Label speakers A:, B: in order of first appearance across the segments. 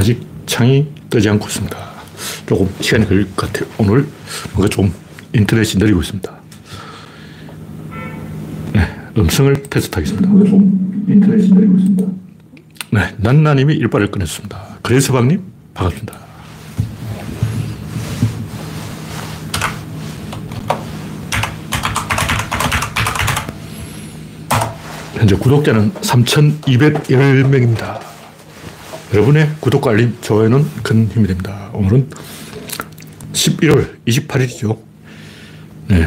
A: 아직 창이 뜨지 않고 있습니다. 조금 시간이 걸릴 것 같아요. 오늘 뭔가 좀 인터넷이 느리고 있습니다. 네, 음성을 테스트하겠습니다. 좀 인터넷이 느리고 있습니다. 네, 난나님이 일발을 꺼냈습니다. 그래서방님, 반갑습니다. 현재 구독자는 3,210명입니다. 여러분의 구독과 알림, 좋아요는 큰 힘이 됩니다. 오늘은 11월 28일이죠. 네.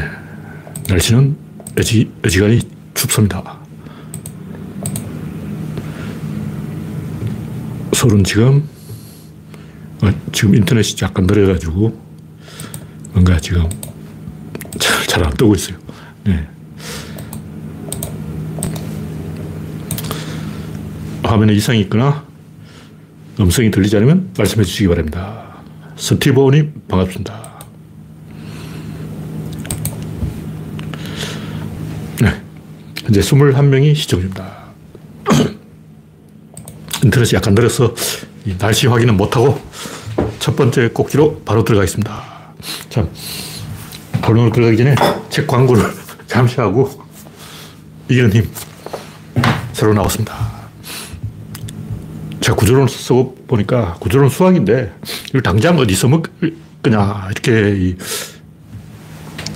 A: 날씨는 어지, 어지간히 춥습니다. 서울은 지금, 어, 지금 인터넷이 약간 느려가지고 뭔가 지금 잘안 뜨고 있어요. 네. 화면에 이상이 있거나 음성이 들리지 않으면 말씀해 주시기 바랍니다. 스티브님 반갑습니다. 네. 현재 21명이 시청 중입니다. 인터넷이 약간 느려서 날씨 확인은 못하고 첫 번째 꼭지로 바로 들어가겠습니다. 참, 본론으로 들어가기 전에 책 광고를 잠시 하고 이기는 힘 새로 나왔습니다. 제가 구조론 쓰고 보니까 구조론 수학인데 이걸 당장 어디서 먹 거냐 이렇게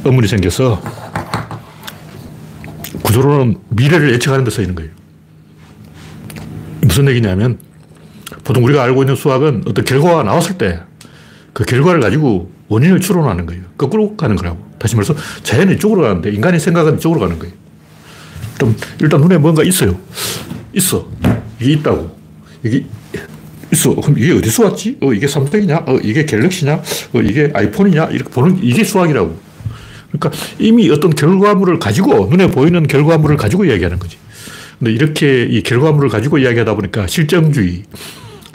A: 의문이 생겨서 구조론은 미래를 예측하는 데 쓰이는 거예요. 무슨 얘기냐면 보통 우리가 알고 있는 수학은 어떤 결과가 나왔을 때 그 결과를 가지고 원인을 추론하는 거예요. 거꾸로 가는 거라고. 다시 말해서 자연이 이쪽으로 가는데 인간의 생각은 이쪽으로 가는 거예요. 좀 일단 눈에 뭔가 있어요. 있어. 이게 있다고. 이게 있어. 그럼 이게 어디서 왔지? 어, 이게 삼성이냐? 어, 이게 갤럭시냐? 어, 이게 아이폰이냐? 이렇게 보는, 이게 수학이라고. 그러니까 이미 어떤 결과물을 가지고, 눈에 보이는 결과물을 가지고 이야기하는 거지. 근데 이렇게 이 결과물을 가지고 이야기하다 보니까 실정주의,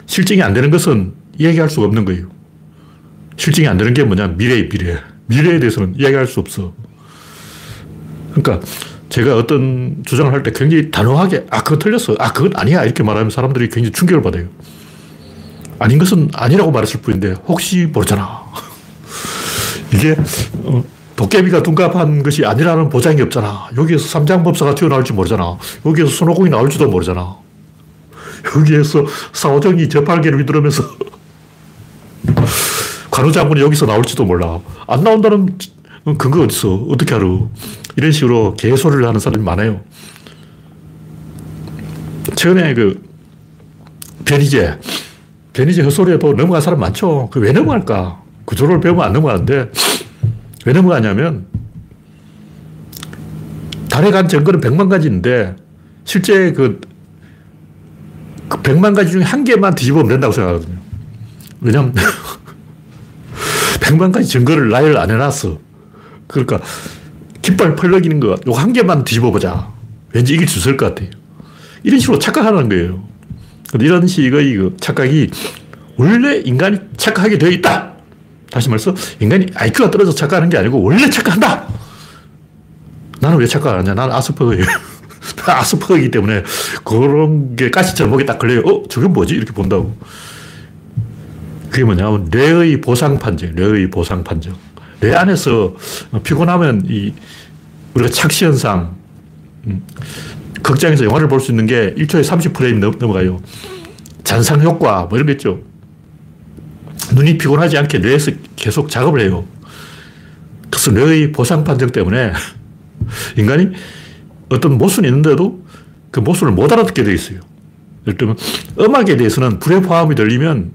A: 실증이 안 되는 것은 이야기할 수가 없는 거예요. 실증이 안 되는 게 뭐냐? 미래의 미래. 미래에 대해서는 이야기할 수 없어. 그러니까 제가 어떤 주장을 할 때 굉장히 단호하게, 아, 그거 틀렸어. 아, 그건 아니야. 이렇게 말하면 사람들이 굉장히 충격을 받아요. 아닌 것은 아니라고 말했을 뿐인데, 혹시 모르잖아. 이게, 어, 도깨비가 둔갑한 것이 아니라는 보장이 없잖아. 여기에서 삼장법사가 튀어나올지 모르잖아. 여기에서 손오공이 나올지도 모르잖아. 여기에서 사오정이 저팔계를 휘두르면서 관우장군이 여기서 나올지도 몰라. 안 나온다는 근거 어딨어. 어떻게 알아. 이런 식으로 개소리를 하는 사람이 많아요. 최근에 그 변희재, 변희재 헛소리에도 넘어간 사람 많죠. 그 왜 넘어갈까? 구조를 배우면 안 넘어가는데 왜 넘어가냐면 달에 간 증거는 100만 가지인데 실제 그, 그 100만 가지 중에 한 개만 뒤집으면 된다고 생각하거든요. 왜냐면 100만 가지 증거를 나열 안 해놨어. 그러니까 깃발 펄럭이는 거, 요거 한 개만 뒤집어 보자. 왠지 이길 수 있을 것 같아요. 이런 식으로 착각하는 거예요. 이런 식의 그 착각이 원래 인간이 착각하게 되어 있다. 다시 말해서 인간이 IQ가 떨어져 착각하는 게 아니고 원래 착각한다. 나는 왜 착각하냐? 나는 아스퍼거예요. 아스퍼거이기 때문에 그런 게 가시처럼 목에 딱 걸려요. 어, 저게 뭐지? 이렇게 본다고. 그게 뭐냐면 뇌의 보상 판정, 뇌의 보상 판정. 뇌 안에서 피곤하면 이 우리가 착시 현상, 음, 극장에서 영화를 볼 수 있는 게 1초에 30프레임 넘어가요. 잔상 효과, 뭐 이런 게 있죠. 눈이 피곤하지 않게 뇌에서 계속 작업을 해요. 그래서 뇌의 보상 판정 때문에 인간이 어떤 모순이 있는데도 그 모순을 못 알아듣게 되어 있어요. 예를 들면 음악에 대해서는 불의 포함이 들리면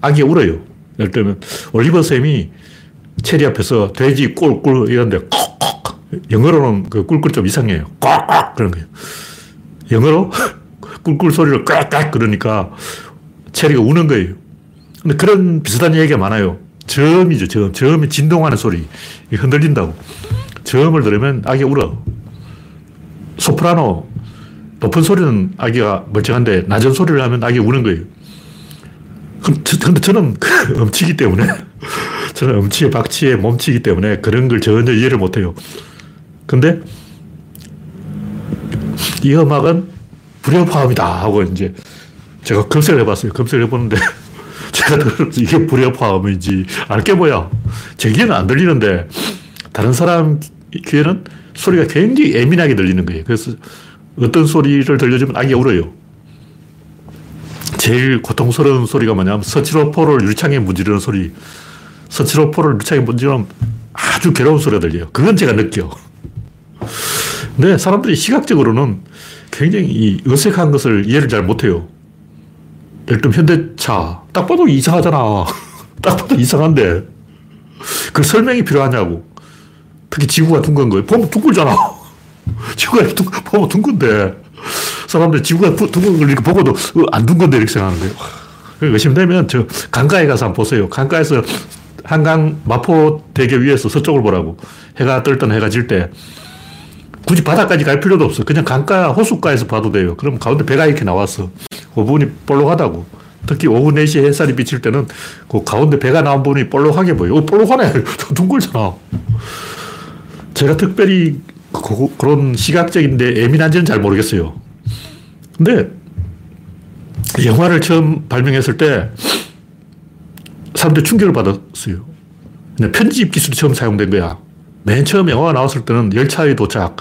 A: 아기 울어요. 예를 들면 올리버 쌤이 체리 앞에서 돼지 꿀꿀 이런데 콕콕 영어로는 그 꿀꿀 좀 이상해요. 꽉꽉 그런 거예요. 영어로 꿀꿀 소리를 꽉꽉 그러니까 체리가 우는 거예요. 근데 그런 비슷한 얘기가 많아요. 저음이죠, 저음. 저음이 진동하는 소리. 흔들린다고. 저음을 들으면 아기가 울어. 소프라노. 높은 소리는 아기가 멀쩡한데 낮은 소리를 하면 아기가 우는 거예요. 근데 저는 음치기 때문에 저는 음치에 박치에 몸치기 때문에 그런 걸 전혀 이해를 못해요. 근데 이 음악은 불협화음이다 하고 이제 제가 검색을 해봤어요. 검색을 해보는데 제가 이게 불협화음인지 알게 뭐야. 제 귀에는 안 들리는데 다른 사람 귀에는 소리가 굉장히 예민하게 들리는 거예요. 그래서 어떤 소리를 들려주면 아기가 울어요. 제일 고통스러운 소리가 뭐냐면 서치로포를 유리창에 문지르는 소리. 서치로포를 유리창에 문지르면 아주 괴로운 소리가 들려요. 그건 제가 느껴. 근데 사람들이 시각적으로는 굉장히 어색한 것을 이해를 잘 못해요. 예를 들면 현대차. 딱 봐도 이상하잖아. 딱 봐도 이상한데. 그 설명이 필요하냐고. 특히 지구가 둥근 거예요. 보면 둥글잖아. 지구가 둥, 보면 둥근데. 사람들이 지구가 둥근 걸 이렇게 보고도 어, 안 둥근데 이렇게 생각하는 거예요. 의심되면 저 강가에 가서 한번 보세요. 강가에서 한강 마포 대교 위에서 서쪽을 보라고. 해가 뜰 때나 해가 질 때. 굳이 바다까지 갈 필요도 없어. 그냥 강가, 호숫가에서 봐도 돼요. 그럼 가운데 배가 이렇게 나왔어. 그 부분이 볼록하다고. 특히 오후 4시에 햇살이 비칠 때는 그 가운데 배가 나온 부분이 볼록하게 보여. 어, 볼록하네. 둥글잖아. 제가 특별히 그, 그런 시각적인데 예민한지는 잘 모르겠어요. 근데 영화를 처음 발명했을 때 사람들이 충격을 받았어요. 편집 기술이 처음 사용된 거야. 맨 처음 영화가 나왔을 때는 열차의 도착,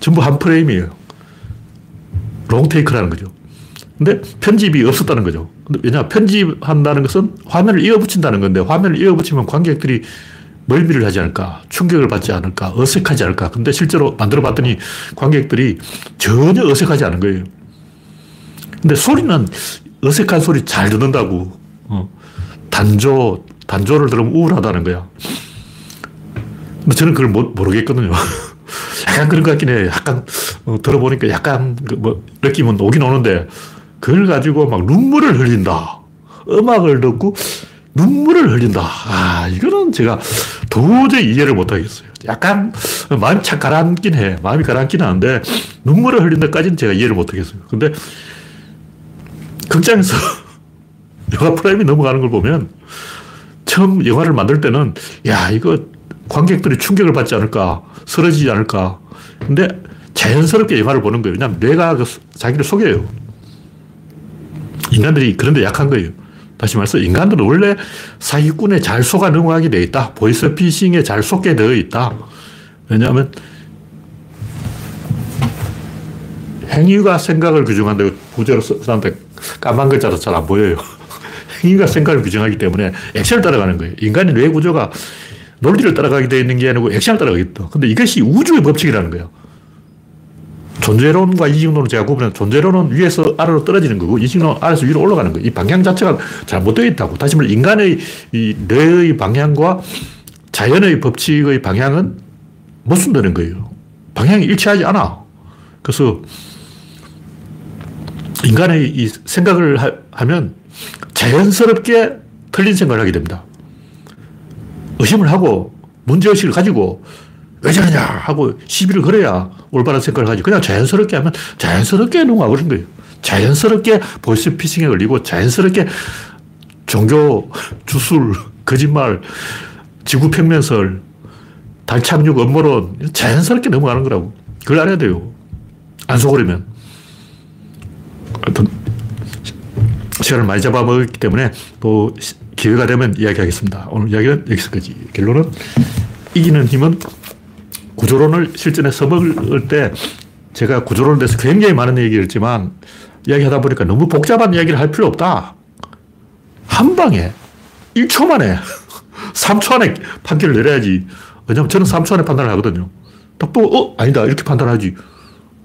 A: 전부 한 프레임이에요. 롱테이크라는 거죠. 근데 편집이 없었다는 거죠. 왜냐, 편집한다는 것은 화면을 이어붙인다는 건데, 화면을 이어붙이면 관객들이 멀미를 하지 않을까, 충격을 받지 않을까, 어색하지 않을까. 근데 실제로 만들어 봤더니 관객들이 전혀 어색하지 않은 거예요. 근데 소리는 어색한 소리 잘 듣는다고. 어. 단조, 단조를 들으면 우울하다는 거야. 근데 저는 그걸 못, 모르겠거든요. 약간 그런 것 같긴 해. 약간, 어, 들어보니까 약간, 그 뭐, 느낌은 오긴 오는데, 그걸 가지고 막 눈물을 흘린다. 음악을 듣고 눈물을 흘린다. 아, 이거는 제가 도저히 이해를 못 하겠어요. 약간 마음이 착 가라앉긴 해. 마음이 가라앉긴 하는데, 눈물을 흘린다까지는 제가 이해를 못 하겠어요. 근데, 극장에서 영화 프레임이 넘어가는 걸 보면, 처음 영화를 만들 때는, 야, 이거 관객들이 충격을 받지 않을까, 쓰러지지 않을까. 근데 자연스럽게 영화를 보는 거예요. 왜냐하면 뇌가 그 자기를 속여요. 인간들이 그런데 약한 거예요. 다시 말해서 인간들은 원래 사기꾼에 잘 속아 넘어가게 되어 있다. 보이스피싱에 잘 속게 되어 있다. 왜냐하면 행위가 생각을 규정한다고 부제로 쓰는데 까만 글자도 잘 안 보여요. 행위가 생각을 규정하기 때문에 액션을 따라가는 거예요. 인간의 뇌 구조가 논리를 따라가게 되어 있는 게 아니고 액션을 따라가겠다. 근데 이것이 우주의 법칙이라는 거예요. 존재론과 이직론을 제가 구분해 존재론은 위에서 아래로 떨어지는 거고 이직론은 아래에서 위로 올라가는 거예요. 이 방향 자체가 잘못되어 있다고. 다시 말해 인간의 이 뇌의 방향과 자연의 법칙의 방향은 못 쓴다는 거예요. 방향이 일치하지 않아. 그래서 인간의 이 생각을 하, 면 자연스럽게 틀린 생각을 하게 됩니다. 의심을 하고 문제의식을 가지고 왜 저러냐 하고 시비를 걸어야 올바른 생각을 하지. 그냥 자연스럽게 하면 자연스럽게 넘어가버린 거예요. 자연스럽게 보이스피싱에 걸리고 자연스럽게 종교, 주술, 거짓말, 지구평면설, 달 착륙 업무론 자연스럽게 넘어가는 거라고. 그걸 알아야 돼요. 안 속으려면. 하여튼 시간을 많이 잡아먹었기 때문에 또 기회가 되면 이야기하겠습니다. 오늘 이야기는 여기서까지. 결론은 이기는 힘은 구조론을 실전에 써먹을 때 제가 구조론에 대해서 굉장히 많은 얘기를 했지만 이야기하다 보니까 너무 복잡한 이야기를 할 필요 없다. 한 방에 1초 만에 3초 안에 판결을 내려야지. 왜냐면 저는 3초 안에 판단을 하거든요. 딱 보고 어? 아니다. 이렇게 판단하지.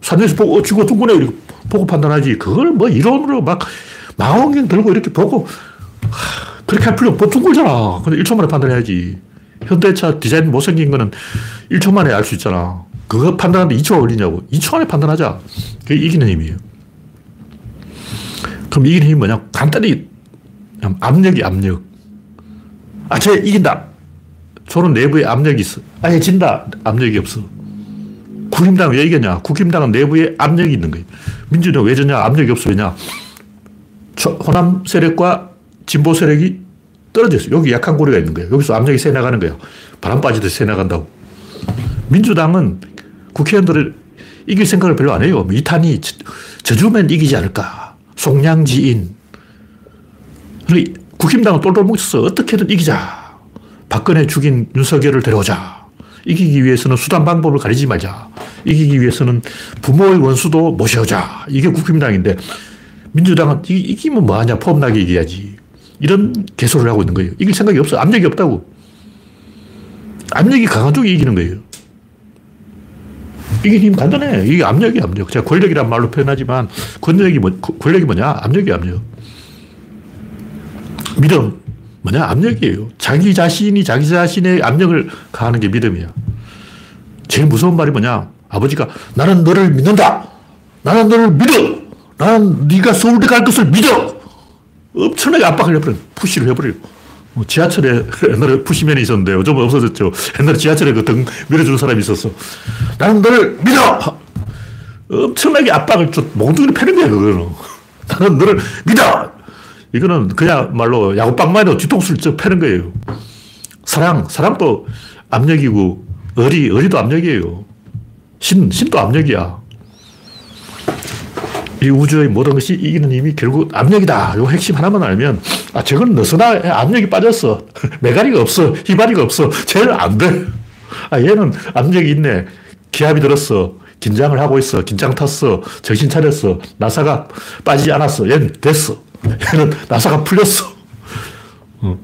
A: 산에서 보고 어? 지구가 둥근해. 이렇게 보고 판단하지. 그걸 뭐 이론으로 막 망원경 들고 이렇게 보고 하, 그렇게 할 필요 없고 둥글잖아. 근데 1초 만에 판단해야지. 현대차 디자인 못생긴 거는 1초 만에 알 수 있잖아. 그거 판단하는데 2초가 걸리냐고. 2초 안에 판단하자. 그게 이기는 힘이에요. 그럼 이기는 힘이 뭐냐? 간단히 압력이 압력. 아, 쟤 이긴다. 저는 내부에 압력이 있어. 아예 진다. 압력이 없어. 국힘당 왜 이겼냐? 국힘당은 내부에 압력이 있는 거예요. 민주당 왜 졌냐? 압력이 없어. 왜냐? 호남 세력과 진보 세력이 떨어졌어요. 여기 약한 고리가 있는 거예요. 여기서 압력이 새 나가는 거예요. 바람 빠지듯이 새 나간다고. 민주당은 국회의원들을 이길 생각을 별로 안 해요. 이탄이 저주면 이기지 않을까. 송량지인, 국힘당은 똘똘 뭉쳐서 어떻게든 이기자. 박근혜 죽인 윤석열을 데려오자. 이기기 위해서는 수단 방법을 가리지 말자. 이기기 위해서는 부모의 원수도 모셔오자. 이게 국힘당인데 민주당은 이, 기면 뭐하냐. 폼나게 이겨야지. 이런 개소를 하고 있는 거예요. 이길 생각이 없어. 압력이 없다고. 압력이 강한 쪽이 이기는 거예요. 이게 힘 간단해. 이게 압력이 압력. 제가 권력이란 말로 표현하지만 권력이 뭐, 권력이 뭐냐? 압력이 압력. 믿음. 뭐냐? 압력이에요. 자기 자신이 자기 자신의 압력을 가하는 게 믿음이야. 제일 무서운 말이 뭐냐? 아버지가 나는 너를 믿는다. 나는 너를 믿어. 나는 네가 서울대 갈 것을 믿어. 엄청나게 압박을 해버려. 푸시를 해버려. 뭐 지하철에 옛날에 푸시맨이 있었는데 요즘 없어졌죠. 옛날에 지하철에 그등 밀어주는 사람이 있었어. 나는 너를 믿어! 엄청나게 압박을 좀 몽둥이를 패는 거야, 그거는. 나는 너를 믿어! 이거는 그냥말로 야구방망이로 뒤통수를 쭉 패는 거예요. 사랑, 사랑도 압력이고, 어리, 어리도 압력이에요. 신, 신도 압력이야. 이 우주의 모든 것이 이기는 힘이 결국 압력이다. 요 핵심 하나만 알면, 아, 저건 느슨하, 압력이 빠졌어. 메가리가 없어. 휘발이가 없어. 쟤는 안 돼. 아, 얘는 압력이 있네. 기압이 들었어. 긴장을 하고 있어. 긴장 탔어. 정신 차렸어. 나사가 빠지지 않았어. 얘는 됐어. 얘는 나사가 풀렸어. 어.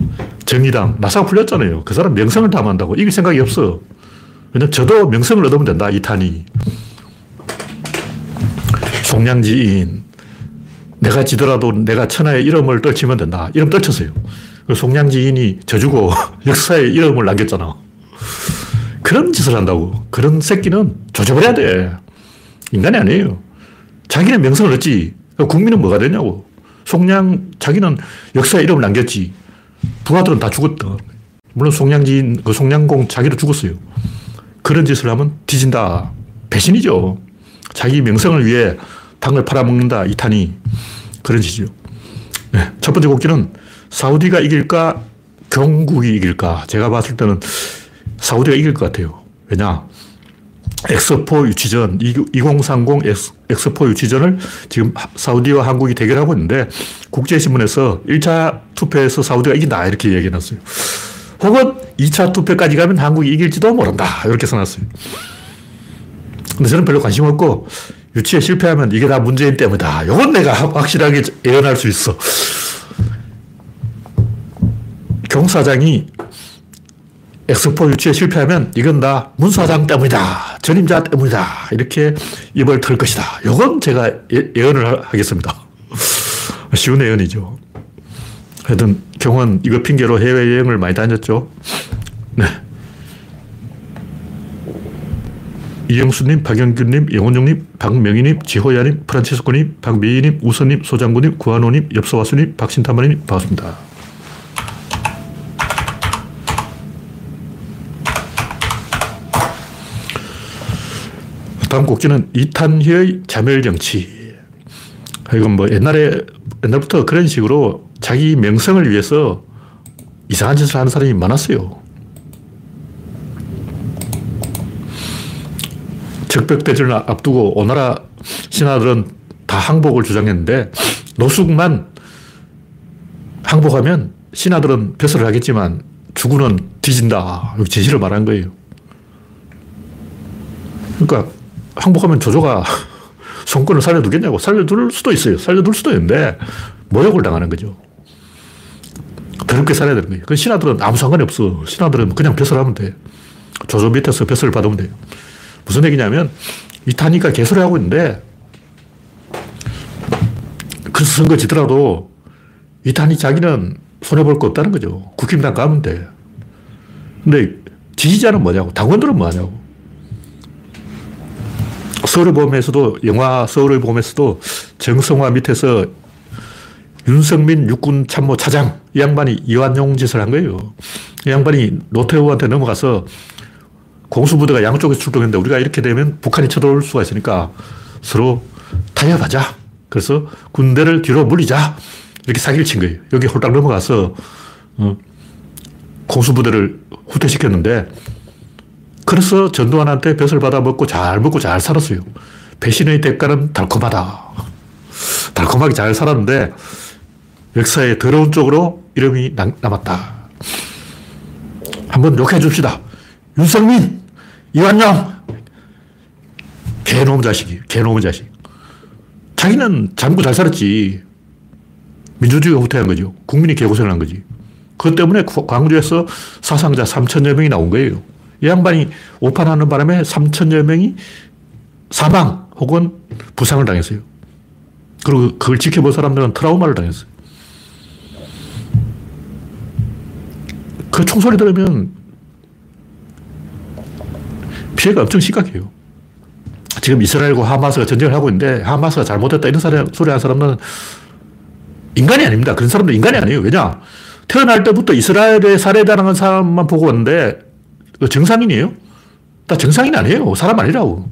A: 정의당. 나사가 풀렸잖아요. 그 사람 명성을 담한다고. 이길 생각이 없어. 왜냐면 저도 명성을 얻으면 된다. 이탄이. 송량지인. 내가 지더라도 내가 천하의 이름을 떨치면 된다. 이름 떨쳤어요. 그 송량지인이 져주고 역사에 이름을 남겼잖아. 그런 짓을 한다고. 그런 새끼는 조져버려야 돼. 인간이 아니에요. 자기는 명성을 얻지. 국민은 뭐가 되냐고. 송량, 자기는 역사에 이름을 남겼지. 부하들은 다 죽었다. 물론 송량지인, 그 송량공 자기도 죽었어요. 그런 짓을 하면 뒤진다. 배신이죠. 자기 명성을 위해 당을 팔아먹는다. 이탄이. 그런 짓이죠. 네. 첫 번째 곡기는 사우디가 이길까, 경국이 이길까. 제가 봤을 때는 사우디가 이길 것 같아요. 왜냐? 엑스포 유치전, 2030 엑스포 유치전을 지금 사우디와 한국이 대결하고 있는데 국제신문에서 1차 투표에서 사우디가 이긴다. 이렇게 얘기해 놨어요. 혹은 2차 투표까지 가면 한국이 이길지도 모른다. 이렇게 써놨어요. 근데 저는 별로 관심 없고 유치에 실패하면 이게 다 문재인 때문이다. 이건 내가 확실하게 예언할 수 있어. 경 사장이 엑스포 유치에 실패하면 이건 다 문 사장 때문이다. 전임자 때문이다. 이렇게 입을 털 것이다. 이건 제가 예, 예언을 하겠습니다. 쉬운 예언이죠. 하여튼 경원 이거 핑계로 해외여행을 많이 다녔죠. 네. 이영수님, 박영균님, 영원용님, 박명희님, 지호야님, 프란치스코님, 박미희님, 우선님, 소장군님, 구한호님, 엽서와수님, 박신타마님 반갑습니다. 다음 곡지는 이탄희의 자멸 정치. 이건 뭐 옛날에, 옛날부터 그런 식으로 자기 명성을 위해서 이상한 짓을 하는 사람이 많았어요. 적벽대전을 앞두고 오나라 신하들은 다 항복을 주장했는데 노숙만 항복하면 신하들은 벼슬을 하겠지만 주군은 뒤진다. 제시를 말한 거예요. 그러니까 항복하면 조조가 손권을 살려두겠냐고. 살려둘 수도 있어요. 살려둘 수도 있는데 모욕을 당하는 거죠. 더럽게 살아야 되는 거예요. 그 신하들은 아무 상관이 없어. 신하들은 그냥 벼슬 하면 돼. 조조 밑에서 벼슬을 받으면 돼요. 무슨 얘기냐면 이타니까 개소리 하고 있는데 그 선거 지더라도 이탄이 자기는 손해볼 거 없다는 거죠. 국힘당 가면 돼. 근데 지지자는 뭐냐고. 당원들은 뭐냐고. 서울의 봄에서도, 영화 서울의 봄에서도 정성화 밑에서 윤성민 육군 참모 차장, 이 양반이 이완용 짓을 한 거예요. 이 양반이 노태우한테 넘어가서 공수부대가 양쪽에서 출동했는데 우리가 이렇게 되면 북한이 쳐들어올 수가 있으니까 서로 타협하자. 그래서 군대를 뒤로 물리자. 이렇게 사기를 친 거예요. 여기 홀딱 넘어가서 어, 공수부대를 후퇴시켰는데 그래서 전두환한테 벼슬 받아 먹고 잘 먹고 잘 살았어요. 배신의 대가는 달콤하다. 달콤하게 잘 살았는데 역사의 더러운 쪽으로 이름이 남았다. 한번 욕해 줍시다. 윤석민, 이완영, 개놈 자식이, 개놈 자식. 자기는 잠고 잘 살았지. 민주주의가 후퇴한 거죠. 국민이 개고생을 한 거지. 그것 때문에 광주에서 사상자 3천여 명이 나온 거예요. 이 양반이 오판하는 바람에 3천여 명이 사망 혹은 부상을 당했어요. 그리고 그걸 지켜본 사람들은 트라우마를 당했어요. 그 총소리 들으면 피해가 엄청 심각해요. 지금 이스라엘과 하마스가 전쟁을 하고 있는데 하마스가 잘못했다 이런 소리 하는 사람은 인간이 아닙니다. 그런 사람들 인간이 아니에요. 왜냐? 태어날 때부터 이스라엘에 살해당한 사람만 보고 왔는데 정상인이에요? 다 정상인 아니에요. 사람 아니라고.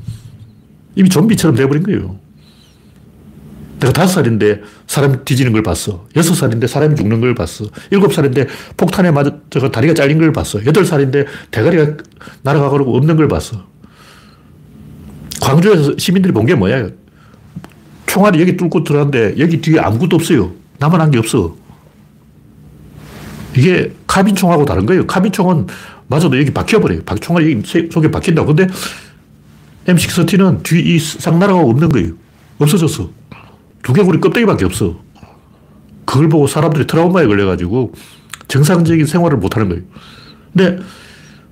A: 이미 좀비처럼 돼버린 거예요. 내가 다섯 살인데 사람 뒤지는 걸 봤어. 여섯 살인데 사람이 죽는 걸 봤어. 일곱 살인데 폭탄에 맞아 다리가 잘린 걸 봤어. 여덟 살인데 대가리가 날아가고 없는 걸 봤어. 광주에서 시민들이 본 게 뭐야? 총알이 여기 뚫고 들어갔는데 여기 뒤에 아무것도 없어요. 나만 한 게 없어. 이게 카빈총하고 다른 거예요. 카빈총은 맞아도 여기 박혀버려요. 총알이 속에 박힌다. 근데 M16T는 뒤이 쌍나라가 없는 거예요. 없어졌어. 두개골이 껍데기밖에 없어. 그걸 보고 사람들이 트라우마에 걸려가지고 정상적인 생활을 못하는 거예요. 근데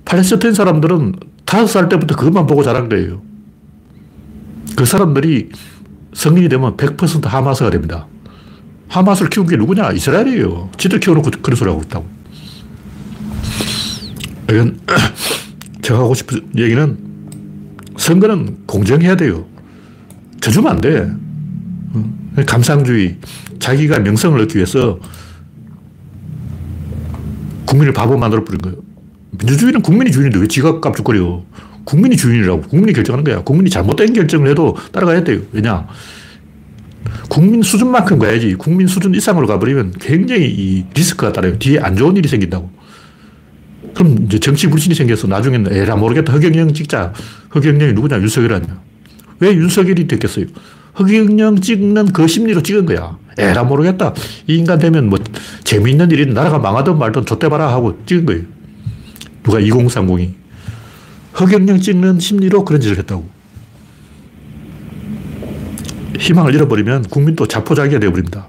A: 팔레스타인 사람들은 다섯 살 때부터 그것만 보고 자란 거예요. 그 사람들이 성인이 되면 100% 하마스가 됩니다. 하마스를 키운 게 누구냐? 이스라엘이에요. 지들 키워놓고 그런 소리 하고 있다고. 이건 제가 하고 싶은 얘기는 선거는 공정해야 돼요. 져주면 안 돼. 감상주의, 자기가 명성을 얻기 위해서 국민을 바보 만들어 버린 거예요. 민주주의는 국민이 주인인데 왜 지가 깝죽거려? 국민이 주인이라고. 국민이 결정하는 거야. 국민이 잘못된 결정을 해도 따라가야 돼요. 왜냐? 국민 수준만큼 가야지. 국민 수준 이상으로 가버리면 굉장히 이 리스크가 따라요. 뒤에 안 좋은 일이 생긴다고. 그럼 이제 정치 불신이 생겨서 나중에는 에라 모르겠다. 허경영 찍자. 허경영이 누구냐? 윤석열 아니야. 왜 윤석열이 됐겠어요? 허경영 찍는 그 심리로 찍은 거야. 에라 모르겠다. 이 인간 되면 뭐 재미있는 일이 나라가 망하든 말든 좆돼봐라 하고 찍은 거예요. 누가 2030이. 허경영 찍는 심리로 그런 짓을 했다고. 희망을 잃어버리면 국민도 자포자기가 되어버립니다.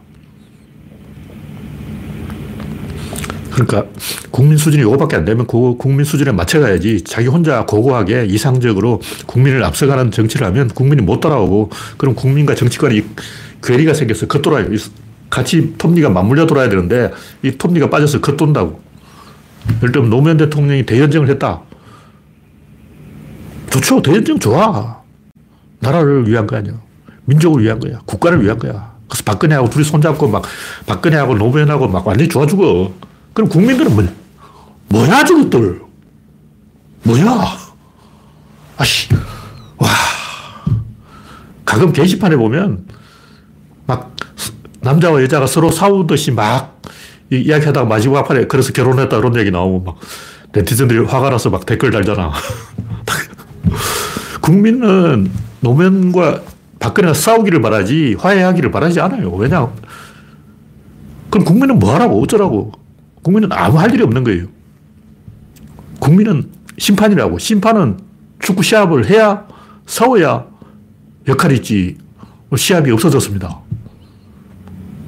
A: 그러니까 국민 수준이 이거밖에 안 되면 그 국민 수준에 맞춰가야지 자기 혼자 고고하게 이상적으로 국민을 앞서가는 정치를 하면 국민이 못 따라오고 그럼 국민과 정치권이 괴리가 생겨서 겉돌아요. 같이 톱니가 맞물려 돌아야 되는데 이 톱니가 빠져서 겉돈다고. 예를 들면 노무현 대통령이 대연정을 했다. 좋죠. 대연정 좋아. 나라를 위한 거 아니야. 민족을 위한 거야. 국가를 위한 거야. 그래서 박근혜하고 둘이 손잡고 막 박근혜하고 노무현하고 막 완전히 좋아 죽어. 그럼 국민들은 뭐, 뭐야, 저것들. 뭐야. 아씨, 와. 가끔 게시판에 보면 막 남자와 여자가 서로 싸우듯이 막 이야기 하다가 마지막 판에 그래서 결혼했다 그런 얘기 나오고 막 네티즌들이 화가 나서 막 댓글 달잖아. 국민은 노무현과 박근혜가 싸우기를 바라지 화해하기를 바라지 않아요. 왜냐? 그럼 국민은 뭐 하라고 어쩌라고. 국민은 아무 할 일이 없는 거예요. 국민은 심판이라고. 심판은 축구 시합을 해야 싸워야 역할이 있지. 시합이 없어졌습니다.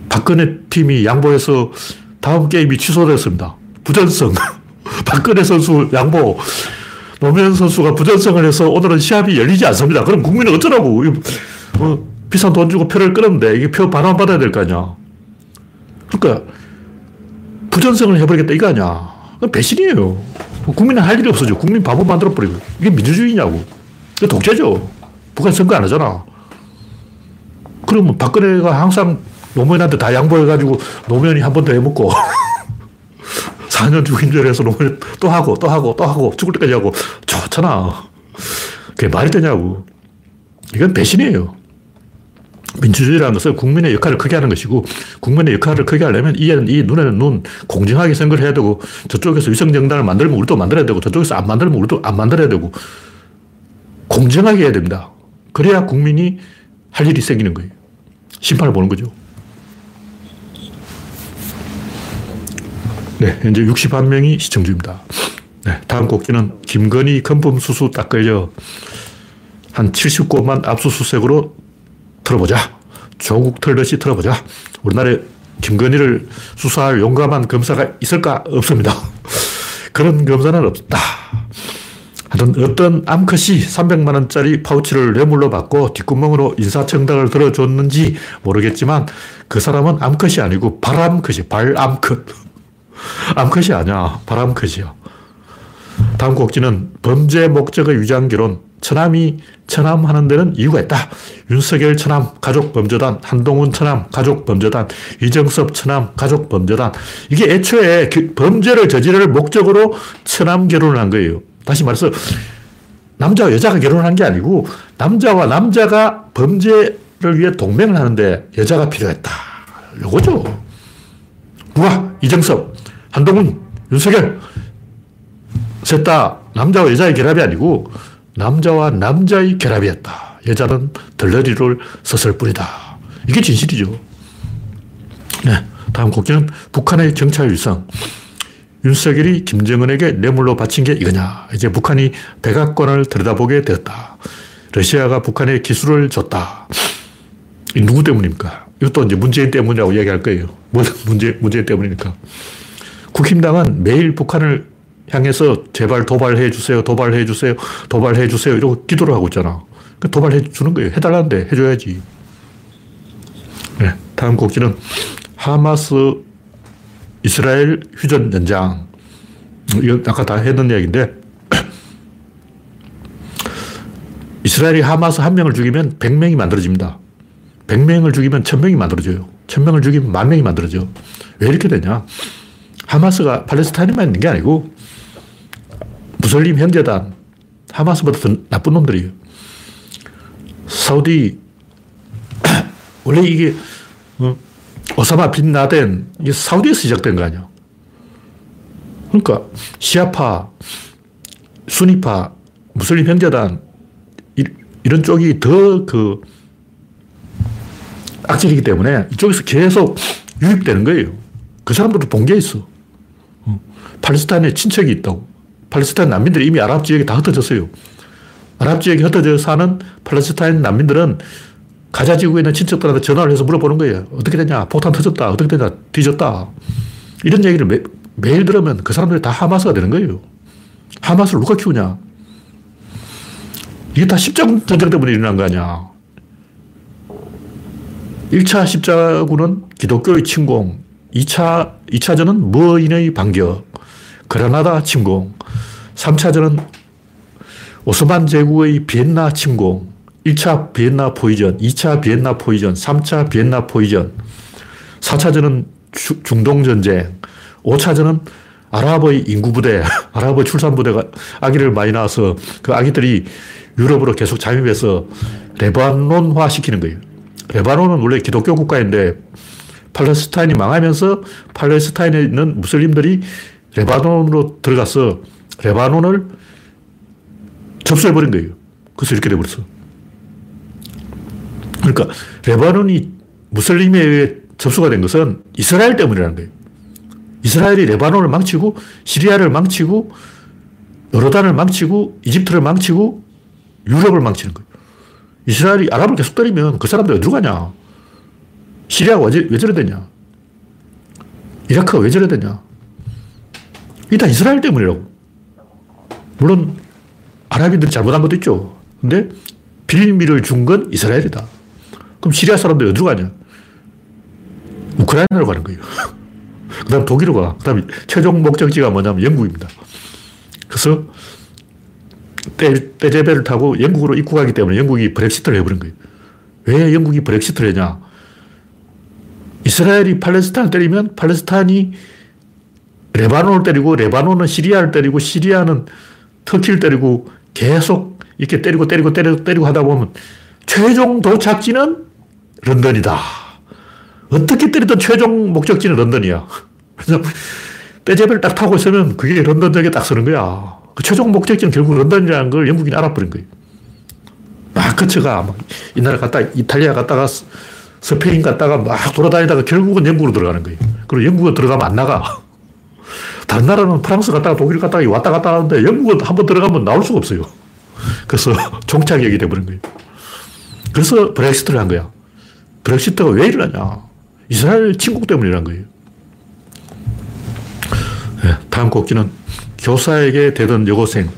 A: 박근혜 팀이 양보해서 다음 게임이 취소됐습니다. 부전성. 박근혜 선수 양보. 노무현 선수가 부전성을 해서 오늘은 시합이 열리지 않습니다. 그럼 국민은 어쩌라고. 어, 비싼 돈 주고 표를 끊었는데 이게 표 반환 받아야 될 거 아니야. 그러니까 부전성을 해버리겠다 이거 아니야. 배신이에요. 국민은 할 일이 없어져. 국민 바보 만들어버리고. 이게 민주주의냐고. 이게 독재죠. 북한 선거 안 하잖아. 그러면 박근혜가 항상 노무현한테 다 양보해가지고 노무현이 한 번 더 해먹고 4년 죽인 줄 알아서 노무현 또 하고 또 하고 또 하고 죽을 때까지 하고 좋잖아. 그게 말이 되냐고. 이건 배신이에요. 민주주의라는 것은 국민의 역할을 크게 하는 것이고 국민의 역할을 크게 하려면 이에는 이, 눈에는 눈, 공정하게 선거를 해야 되고 저쪽에서 위성정당을 만들면 우리도 만들어야 되고 저쪽에서 안 만들면 우리도 안 만들어야 되고 공정하게 해야 됩니다. 그래야 국민이 할 일이 생기는 거예요. 심판을 보는 거죠. 네, 현재 61명이 시청 중입니다. 네, 다음 곡기는 김건희 건범 수수 딱 걸려 한 70곳만 압수수색으로 털어보자. 조국 털듯이 털어보자. 우리나라에 김건희를 수사할 용감한 검사가 있을까? 없습니다. 그런 검사는 없다. 하여튼 어떤 암컷이 300만원짜리 파우치를 뇌물로 받고 뒷구멍으로 인사청탁을 들어줬는지 모르겠지만 그 사람은 암컷이 아니고 바람컷이 발암컷. 암컷이 아니야. 바람컷이야. 다음 곡지는 범죄 목적의 위장결론. 처남이 처남하는 데는 이유가 있다. 윤석열 처남 가족 범죄단, 한동훈 처남 가족 범죄단, 이정섭 처남 가족 범죄단. 이게 애초에 범죄를 저지를 목적으로 처남 결혼을 한 거예요. 다시 말해서 남자와 여자가 결혼한 게 아니고 남자와 남자가 범죄를 위해 동맹을 하는데 여자가 필요했다. 요거죠. 누가? 이정섭, 한동훈, 윤석열. 셋 다 남자와 여자의 결합이 아니고 남자와 남자의 결합이었다. 여자는 덜러리를 썼을 뿐이다. 이게 진실이죠. 네. 다음 곡기는 북한의 정찰 위성. 윤석열이 김정은에게 뇌물로 바친 게 이거냐. 이제 북한이 백악관을 들여다보게 되었다. 러시아가 북한에 기술을 줬다. 이 누구 때문입니까? 이것도 이제 문재인 때문이라고 이야기할 거예요. 뭐 문재, 문재인 때문이니까. 국힘당은 매일 북한을 향해서 제발 도발해 주세요, 도발해 주세요, 도발해 주세요. 이러고 기도를 하고 있잖아. 그 도발해 주는 거예요. 해달라는데 해줘야지. 네, 다음 곡지는 하마스 이스라엘 휴전 연장. 이거 아까 다 했는 이야기인데 이스라엘이 하마스 한 명을 죽이면 100명이 만들어집니다. 100명을 죽이면 1000명이 만들어져요. 1000명을 죽이면 만 명이 만들어져. 왜 이렇게 되냐? 하마스가 팔레스타인만 있는 게 아니고 무슬림 형제단, 하마스보다 더 나쁜 놈들이에요. 사우디, 원래 이게, 어, 오사마 빈 라덴, 이게 사우디에서 시작된 거 아니야. 그러니까, 시아파, 수니파, 무슬림 형제단, 이, 이런 쪽이 더 그, 악질이기 때문에 이쪽에서 계속 유입되는 거예요. 그 사람들도 본 게 있어. 어, 팔레스타인에 친척이 있다고. 팔레스타인 난민들이 이미 아랍 지역에 다 흩어졌어요. 아랍 지역에 흩어져 사는 팔레스타인 난민들은 가자 지구에 있는 친척들한테 전화를 해서 물어보는 거예요. 어떻게 되냐? 폭탄 터졌다. 어떻게 되냐? 뒤졌다. 이런 얘기를 매, 매일 들으면 그 사람들이 다 하마스가 되는 거예요. 하마스를 누가 키우냐? 이게 다 십자군 전쟁 때문에 일어난 거 아니야. 1차 십자군은 기독교의 침공, 2차, 2차전은 무인의 반격, 그라나다 침공, 3차전은 오스만 제국의 비엔나 침공, 1차 비엔나 포위전, 2차 비엔나 포위전, 3차 비엔나 포위전, 4차전은 중동전쟁, 5차전은 아랍의 인구부대, 아랍의 출산부대가 아기를 많이 낳아서 그 아기들이 유럽으로 계속 잠입해서 레바논화 시키는 거예요. 레바논은 원래 기독교 국가인데 팔레스타인이 망하면서 팔레스타인에 있는 무슬림들이 레바논으로 들어가서 레바논을 접수해버린 거예요. 그래서 이렇게 돼버렸어. 그러니까 레바논이 무슬림에 의해 접수가 된 것은 이스라엘 때문이라는 거예요. 이스라엘이 레바논을 망치고 시리아를 망치고 요르단을 망치고 이집트를 망치고 유럽을 망치는 거예요. 이스라엘이 아랍을 계속 때리면 그 사람들 어디로 가냐? 시리아가 왜 저래 되냐? 이라크가 왜 저래 되냐? 다 이스라엘 때문이라고. 물론 아랍인들이 잘못한 것도 있죠. 근데 빌미를 준 건 이스라엘이다. 그럼 시리아 사람들이 어디로 가냐? 우크라이나로 가는 거예요. 그 다음 독일로 가. 그 다음 최종 목적지가 뭐냐면 영국입니다. 그래서 떼, 떼제배를 타고 영국으로 입국하기 때문에 영국이 브렉시트를 해버린 거예요. 왜 영국이 브렉시트를 했냐? 이스라엘이 팔레스타인을 때리면 팔레스타인이 레바논을 때리고 레바논은 시리아를 때리고 시리아는 터키를 때리고 계속 이렇게 때리고 때리고 때리고 때리고 하다 보면 최종 도착지는 런던이다. 어떻게 때리든 최종 목적지는 런던이야. 그래서 떼제베를 딱 타고 있으면 그게 런던역에 딱 서는 거야. 그 최종 목적지는 결국 런던이라는 걸 영국인이 알아버린 거예요. 막 거쳐가. 막 이 나라 갔다 이탈리아 갔다가 스페인 갔다가 막 돌아다니다가 결국은 영국으로 들어가는 거예요. 그리고 영국으로 들어가면 안 나가. 다른 나라는 프랑스 갔다가 독일 갔다가 왔다 갔다 하는데 영국은 한 번 들어가면 나올 수가 없어요. 그래서 종착역이 돼버린 거예요. 그래서 브렉시트를 한 거야. 브렉시트가 왜 일어나냐. 이스라엘 침국 때문에 일어난 거예요. 네, 다음 곡기는 교사에게 되던 여고생.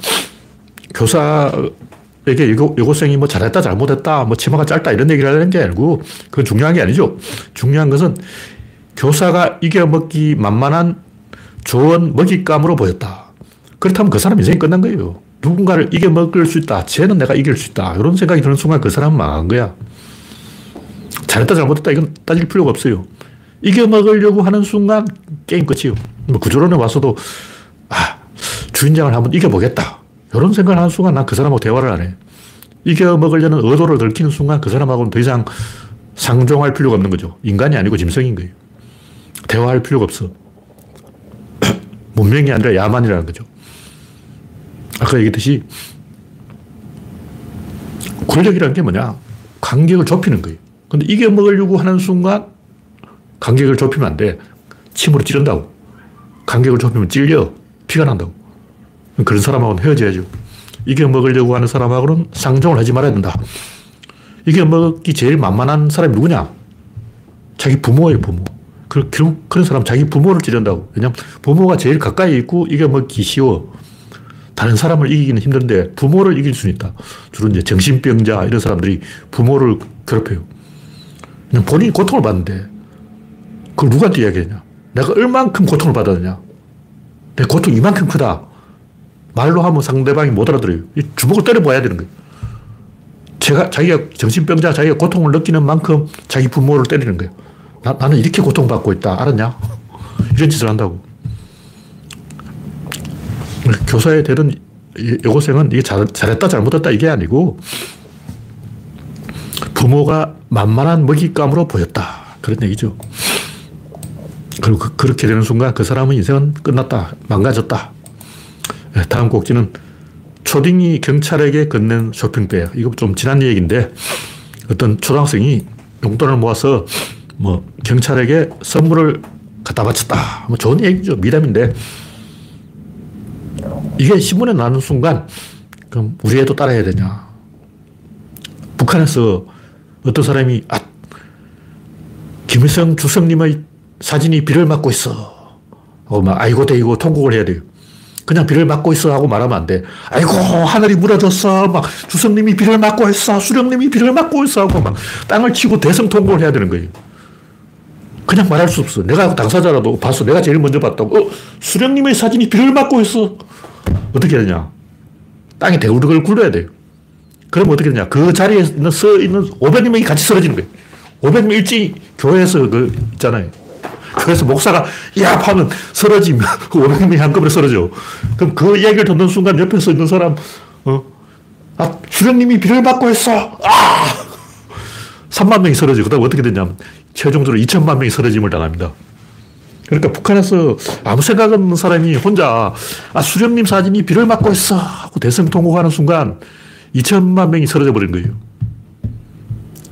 A: 교사에게 여고, 여고생이 뭐 잘했다, 잘못했다, 뭐 치마가 짧다 이런 얘기를 하는 게 아니고 그건 중요한 게 아니죠. 중요한 것은 교사가 이겨먹기 만만한 좋은 먹잇감으로 보였다. 그렇다면 그 사람 인생이 끝난 거예요. 누군가를 이겨먹을 수 있다. 쟤는 내가 이길 수 있다. 이런 생각이 드는 순간 그 사람은 망한 거야. 잘했다, 잘못했다. 이건 따질 필요가 없어요. 이겨먹으려고 하는 순간 게임 끝이요. 뭐 구조론에 와서도, 아, 주인장을 한번 이겨보겠다. 이런 생각을 하는 순간 난 그 사람하고 대화를 안 해. 이겨먹으려는 의도를 들키는 순간 그 사람하고는 더 이상 상종할 필요가 없는 거죠. 인간이 아니고 짐승인 거예요. 대화할 필요가 없어. 문명이 아니라 야만이라는 거죠. 아까 얘기했듯이 권력이라는 게 뭐냐? 간격을 좁히는 거예요. 근데 이겨 먹으려고 하는 순간 간격을 좁히면 안 돼. 침으로 찌른다고. 간격을 좁히면 찔려. 피가 난다고. 그런 사람하고는 헤어져야죠. 이겨 먹으려고 하는 사람하고는 상종을 하지 말아야 된다. 이겨 먹기 제일 만만한 사람이 누구냐? 자기 부모예요, 부모. 그, 그런 사람 자기 부모를 찌른다고. 왜냐면 부모가 제일 가까이 있고 이겨먹기 쉬워. 다른 사람을 이기기는 힘든데 부모를 이길 수는 있다. 주로 이제 정신병자 이런 사람들이 부모를 괴롭혀요. 그냥 본인이 고통을 받는데 그걸 누구한테 이야기하냐. 내가 얼만큼 고통을 받았느냐. 내 고통이 이만큼 크다. 말로 하면 상대방이 못 알아들어요. 주먹을 때려봐야 되는 거예요. 제가, 자기가 정신병자, 자기가 고통을 느끼는 만큼 자기 부모를 때리는 거예요. 나, 나는 이렇게 고통받고 있다. 알았냐? 이런 짓을 한다고. 교사에 되는 여고생은 이게 잘, 잘했다, 잘못했다 이게 아니고 부모가 만만한 먹잇감으로 보였다. 그런 얘기죠. 그리고 그, 렇게 되는 순간 그 사람의 인생은 끝났다. 망가졌다. 네, 다음 곡지는 초딩이 경찰에게 건넨 쇼핑백. 이거 좀 지난 얘기인데 어떤 초등학생이 용돈을 모아서 뭐 경찰에게 선물을 갖다 바쳤다. 뭐 좋은 얘기죠. 미담인데 이게 신문에 나는 순간 그럼 우리 애도 따라해야 되냐. 북한에서 어떤 사람이 아, 김일성 주석님의 사진이 비를 맞고 있어. 하고 막 아이고 대이고 통곡을 해야 돼요. 그냥 비를 맞고 있어 하고 말하면 안 돼. 아이고 하늘이 무너졌어. 막 주석님이 비를 맞고 있어. 수령님이 비를 맞고 있어 하고 막 땅을 치고 대성 통곡을 해야 되는 거예요. 그냥 말할 수 없어. 내가 당사자라도 봤어. 내가 제일 먼저 봤다고. 어, 수령님의 사진이 비를 맞고 있어. 어떻게 되냐. 땅에 대우르걸 굴려야 돼요. 그럼 어떻게 되냐. 그 자리에 있는, 서 있는 500명이 같이 쓰러지는 거예요. 500명 일찍 교회에서 그 있잖아요. 그래서 목사가 야 하면 쓰러지면 500명이 한꺼번에 쓰러져. 그럼 그 이야기를 듣는 순간 옆에 서 있는 사람, 어, 아, 수령님이 비를 맞고 있어. 아! 3만 명이 쓰러지고, 그 다음 어떻게 되냐면, 최종적으로 2천만 명이 쓰러짐을 당합니다. 그러니까 북한에서 아무 생각 없는 사람이 혼자 아, 수령님 사진이 비를 맞고 있어 하고 대성 통곡하는 순간 2천만 명이 쓰러져 버린 거예요.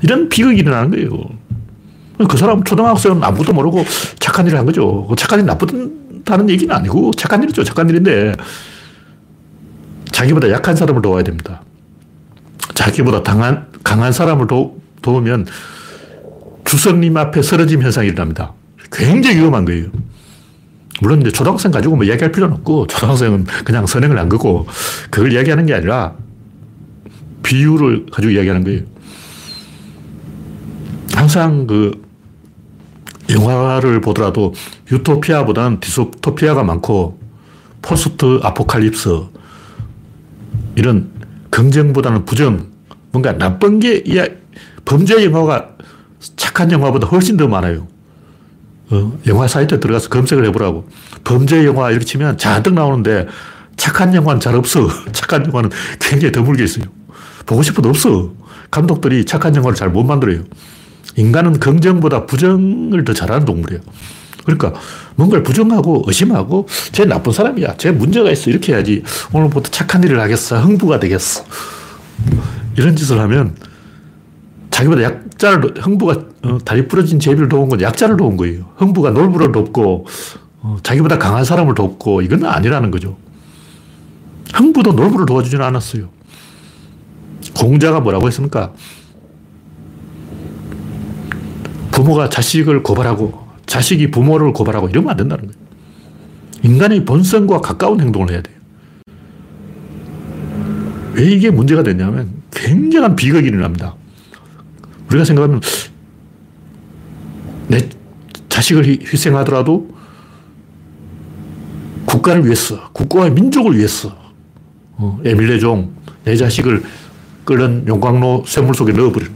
A: 이런 비극이 일어나는 거예요. 그 사람 초등학생은 아무것도 모르고 착한 일을 한 거죠. 그 착한 일 나쁘다는 얘기는 아니고 착한 일이죠. 착한 일인데 자기보다 약한 사람을 도와야 됩니다. 자기보다 강한, 강한 사람을 도, 도우면 주성님 앞에 쓰러짐 현상이 일어납니다. 굉장히 위험한 거예요. 물론 이제 초등학생 가지고 뭐 이야기할 필요는 없고, 초등학생은 그냥 선행을 한 거고, 그걸 이야기하는 게 아니라, 비유를 가지고 이야기하는 거예요. 항상 그, 영화를 보더라도 유토피아보다는 디스토피아가 많고, 포스트 아포칼립스, 이런 긍정보다는 부정, 뭔가 나쁜 게, 범죄 영화가 착한 영화보다 훨씬 더 많아요. 어, 영화 사이트에 들어가서 검색을 해보라고. 범죄 영화 이렇게 치면 잔뜩 나오는데 착한 영화는 잘 없어. 착한 영화는 굉장히 드물게 있어요. 보고 싶어도 없어. 감독들이 착한 영화를 잘 못 만들어요. 인간은 긍정보다 부정을 더 잘하는 동물이에요. 그러니까 뭔가를 부정하고 의심하고 쟤 나쁜 사람이야. 쟤 문제가 있어. 이렇게 해야지. 오늘부터 착한 일을 하겠어. 흥부가 되겠어. 이런 짓을 하면 자기보다 약자를, 흥부가 어, 다리 부러진 제비를 도운 건 약자를 도운 거예요. 흥부가 놀부를 돕고, 어, 자기보다 강한 사람을 돕고 이건 아니라는 거죠. 흥부도 놀부를 도와주지는 않았어요. 공자가 뭐라고 했습니까? 부모가 자식을 고발하고 자식이 부모를 고발하고 이러면 안 된다는 거예요. 인간의 본성과 가까운 행동을 해야 돼요. 왜 이게 문제가 됐냐면 굉장한 비극이 일어납니다. 우리가 생각하면 내 자식을 희생하더라도 국가를 위해서, 국가와 민족을 위해서, 어, 에밀레종, 내 자식을 끓는 용광로 쇠물 속에 넣어버리는.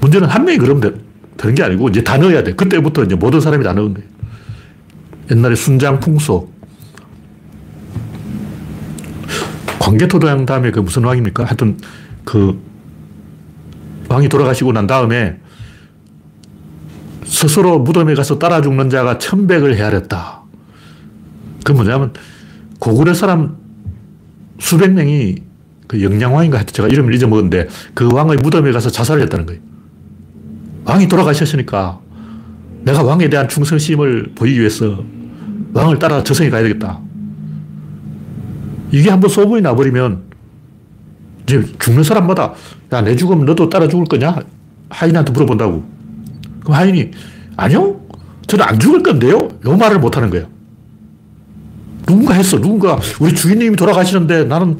A: 문제는 한 명이 그러면 되, 되는 게 아니고 이제 다 넣어야 돼. 그때부터 이제 모든 사람이 다 넣은 거예요. 옛날에 순장풍소. 광개토당 다음에 그 무슨 왕입니까? 하여튼 그 왕이 돌아가시고 난 다음에 스스로 무덤에 가서 따라 죽는 자가 천백을 헤아렸다. 그 뭐냐면 고구려 사람 수백 명이 그 영양왕인가 하여튼 제가 이름을 잊어먹었는데 그 왕의 무덤에 가서 자살을 했다는 거예요. 왕이 돌아가셨으니까 내가 왕에 대한 충성심을 보이기 위해서 왕을 따라 저승에 가야 되겠다. 이게 한번 소문이 나버리면 이제 죽는 사람마다 야, 내 죽으면 너도 따라 죽을 거냐? 하인한테 물어본다고. 그럼 하인이 아니요. 저는 안 죽을 건데요. 요 말을 못 하는 거예요. 누군가 했어. 누군가 우리 주인님이 돌아가시는데 나는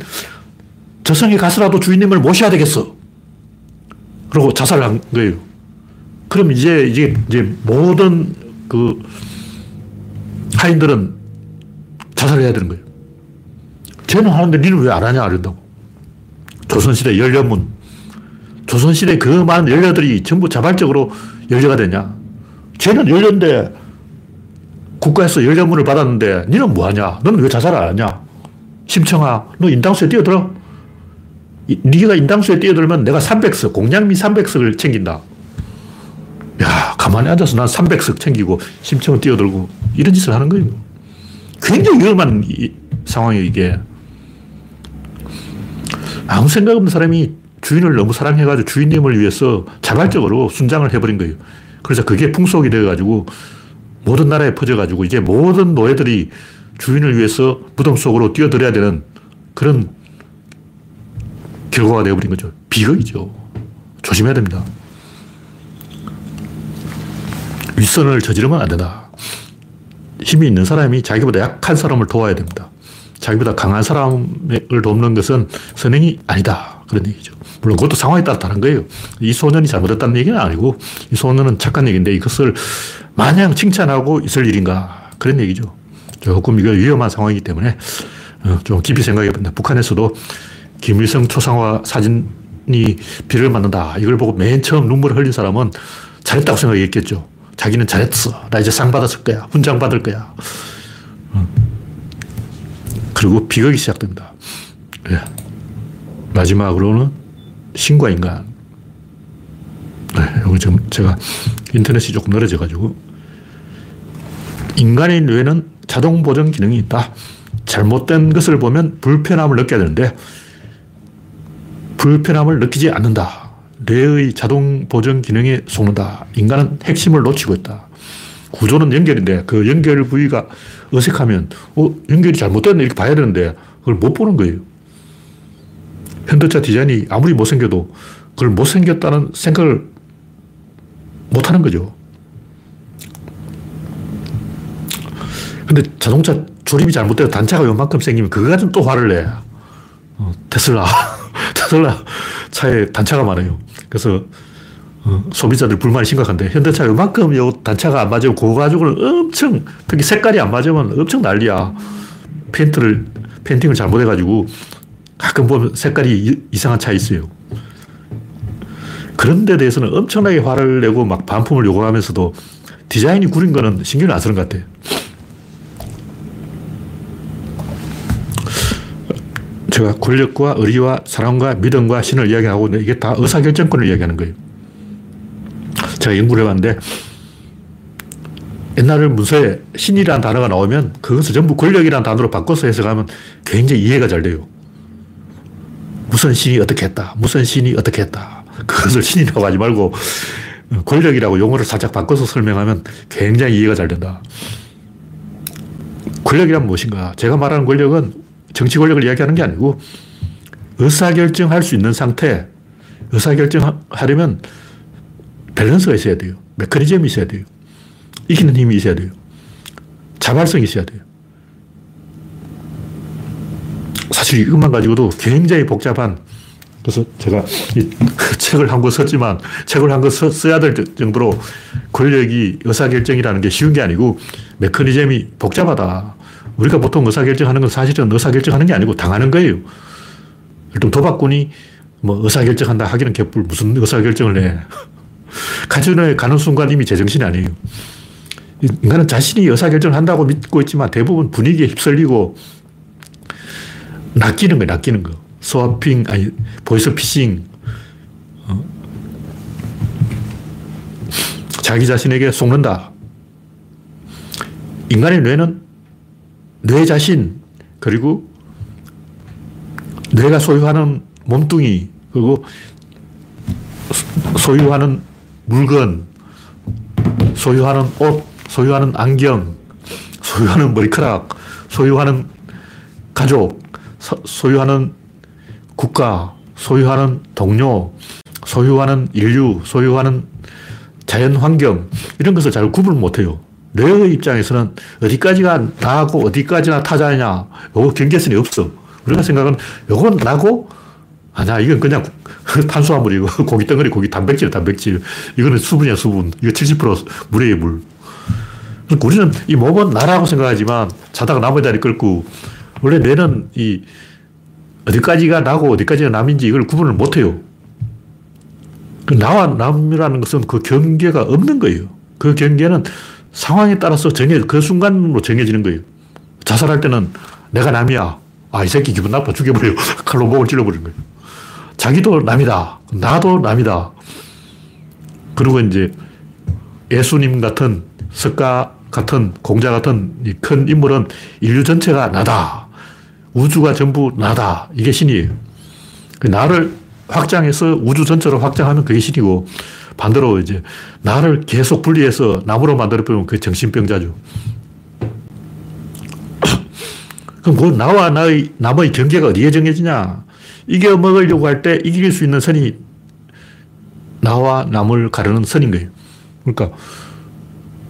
A: 저승에 가서라도 주인님을 모셔야 되겠어. 그러고 자살한 거예요. 그럼 이제 이제 이제 모든 그 하인들은 자살해야 되는 거예요. 쟤는 하는데 니는 왜 안 하냐 이런다고. 조선시대 열려문. 조선시대 그 많은 열려들이 전부 자발적으로 열려가 되냐. 쟤는 열려인데 국가에서 열려문을 받았는데 니는 뭐 하냐? 너는 왜 자살 안 하냐? 심청아, 너 인당수에 뛰어들어? 네가 인당수에 뛰어들면 내가 300석, 공양미 300석을 챙긴다. 야, 가만히 앉아서 난 300석 챙기고 심청은 뛰어들고 이런 짓을 하는 거예요. 굉장히 위험한 상황이에요, 이게. 아무 생각 없는 사람이 주인을 너무 사랑해가지고 주인님을 위해서 자발적으로 순장을 해버린 거예요. 그래서 그게 풍속이 되어가지고 모든 나라에 퍼져가지고 이제 모든 노예들이 주인을 위해서 무덤 속으로 뛰어들어야 되는 그런 결과가 되어버린 거죠. 비극이죠. 조심해야 됩니다. 윗선을 저지르면 안 된다. 힘이 있는 사람이 자기보다 약한 사람을 도와야 됩니다. 자기보다 강한 사람을 돕는 것은 선행이 아니다. 그런 얘기죠. 물론 그것도 상황에 따라 다른 거예요. 이 소년이 잘못했다는 얘기는 아니고 이 소년은 착한 얘기인데 이것을 마냥 칭찬하고 있을 일인가 그런 얘기죠. 조금 이거 위험한 상황이기 때문에 어, 좀 깊이 생각해 본다. 북한에서도 김일성 초상화 사진이 비를 맞는다. 이걸 보고 맨 처음 눈물을 흘린 사람은 잘했다고 생각했겠죠. 자기는 잘했어. 나 이제 상 받았을 거야. 훈장 받을 거야. 어. 그리고 비극이 시작됩니다. 네. 마지막으로는 신과 인간. 네, 여기 지금 제가 인터넷이 조금 늘어져가지고 인간의 뇌는 자동 보정 기능이 있다. 잘못된 것을 보면 불편함을 느껴야 되는데 불편함을 느끼지 않는다. 뇌의 자동 보정 기능에 속는다. 인간은 핵심을 놓치고 있다. 구조는 연결인데 그 연결 부위가 어색하면 어, 연결이 잘못됐네 이렇게 봐야 되는데 그걸 못 보는 거예요. 현대차 디자인이 아무리 못생겨도 그걸 못생겼다는 생각을 못 하는 거죠. 근데 자동차 조립이 잘못돼서 단차가 요만큼 생기면 그거 가지고 또 화를 내. 어, 테슬라. 테슬라 차에 단차가 많아요. 그래서 어, 소비자들 불만이 심각한데 현대차 요만큼 요 단차가 안 맞으면 가지고는 엄청 특히 색깔이 안 맞으면 엄청 난리야. 페인트를 페인팅을 잘못해가지고 가끔 보면 색깔이 이상한 차 있어요. 그런 데 대해서는 엄청나게 화를 내고 막 반품을 요구하면서도 디자인이 구린 거는 신경을 안 쓰는 것 같아요. 제가 권력과 의리와 사랑과 믿음과 신을 이야기하고 이게 다 의사결정권을 이야기하는 거예요. 제가 연구를 해봤는데 옛날 문서에 신이라는 단어가 나오면 그것을 전부 권력이라는 단어로 바꿔서 해석하면 굉장히 이해가 잘 돼요. 무슨 신이 어떻게 했다. 무슨 신이 어떻게 했다. 그것을 신이라고 하지 말고 권력이라고 용어를 살짝 바꿔서 설명하면 굉장히 이해가 잘 된다. 권력이란 무엇인가? 제가 말하는 권력은 정치 권력을 이야기하는 게 아니고 의사결정할 수 있는 상태, 의사결정하려면 밸런스가 있어야 돼요. 메커니즘이 있어야 돼요. 이기는 힘이 있어야 돼요. 자발성이 있어야 돼요. 사실 이것만 가지고도 굉장히 복잡한 그래서 제가 이 책을 한 권 썼지만 책을 한 권 써야 될 정도로 권력이 의사결정이라는 게 쉬운 게 아니고 메커니즘이 복잡하다. 우리가 보통 의사결정하는 건 사실은 의사결정하는 게 아니고 당하는 거예요. 일단 도박꾼이 뭐 의사결정한다 하기는 개뿔 무슨 의사결정을 해. 카지노에 가는 순간 이미 제정신이 아니에요. 인간은 자신이 의사결정을 한다고 믿고 있지만 대부분 분위기에 휩쓸리고 낚이는 거예요, 낚이는 거. 스와핑, 아니, 보이스 피싱. 어? 자기 자신에게 속는다. 인간의 뇌는 뇌 자신, 그리고 뇌가 소유하는 몸뚱이, 그리고 소유하는 물건, 소유하는 옷, 소유하는 안경, 소유하는 머리카락, 소유하는 가족, 소유하는 국가, 소유하는 동료, 소유하는 인류, 소유하는 자연 환경, 이런 것을 잘 구분을 못해요. 뇌의 입장에서는 어디까지가 나하고 어디까지나 타자냐, 요거 경계선이 없어. 우리가 생각은 요건 나고, 아니야, 이건 그냥 탄수화물이고, 고기 덩어리, 고기 단백질, 단백질. 이거는 수분이야, 수분. 이거 70% 물이에요, 물. 그러니까 우리는 이 몸은 나라고 생각하지만 자다가 나무 다리 끌고, 원래 뇌는 이 어디까지가 나고 어디까지가 남인지 이걸 구분을 못 해요. 그 나와 남이라는 것은 그 경계가 없는 거예요. 그 경계는 상황에 따라서 정해, 그 순간으로 정해지는 거예요. 자살할 때는 내가 남이야. 아, 이 새끼 기분 나빠 죽여버려. 칼로 목을 찔러버리는 거예요. 자기도 남이다. 나도 남이다. 그리고 이제 예수님 같은 석가 같은 공자 같은 큰 인물은 인류 전체가 나다. 우주가 전부 나다. 이게 신이에요. 그 나를 확장해서 우주 전체로 확장하면 그게 신이고 반대로 이제 나를 계속 분리해서 나무로 만들어버리면 그게 정신병자죠. 그럼 그 나와 나의, 남의 경계가 어디에 정해지냐? 이겨 먹으려고 할 때 이길 수 있는 선이 나와 남을 가르는 선인 거예요. 그러니까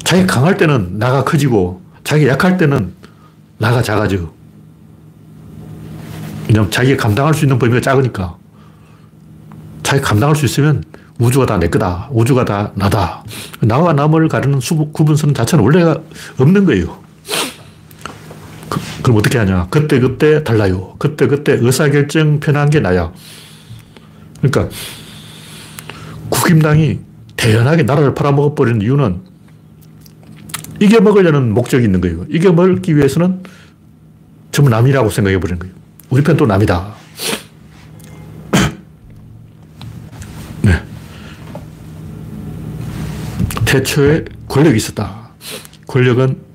A: 자기 강할 때는 나가 커지고 자기 약할 때는 나가 작아져. 왜냐면 자기가 감당할 수 있는 범위가 작으니까. 자기가 감당할 수 있으면 우주가 다 내 거다. 우주가 다 나다. 나와 남을 가르는 구분선 자체는 원래가 없는 거예요. 그, 그럼 어떻게 하냐. 그때그때 달라요. 그때 그때 의사결정 편한 게 나야. 그러니까 국힘당이 대연하게 나라를 팔아먹어버리는 이유는 이겨먹으려는 목적이 있는 거예요. 이겨먹기 위해서는 전부 남이라고 생각해버리는 거예요. 우리 편 또 남이다. 네. 태초에 권력이 있었다. 권력은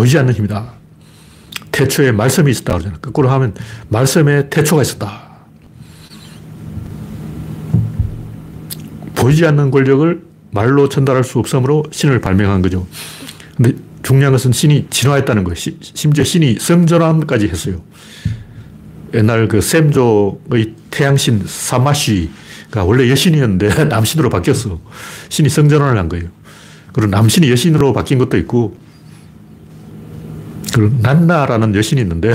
A: 보이지 않는 힘이다. 태초에 말씀이 있었다. 그러잖아. 거꾸로 하면 말씀에 태초가 있었다. 보이지 않는 권력을 말로 전달할 수 없으므로 신을 발명한 거죠. 근데 중요한 것은 신이 진화했다는 거예요. 심지어 신이 성전환까지 했어요. 옛날 그 샘조의 태양신 사마쉬가 원래 여신이었는데 남신으로 바뀌었어. 신이 성전환을 한 거예요. 그리고 남신이 여신으로 바뀐 것도 있고, 그리고 난나라는 여신이 있는데,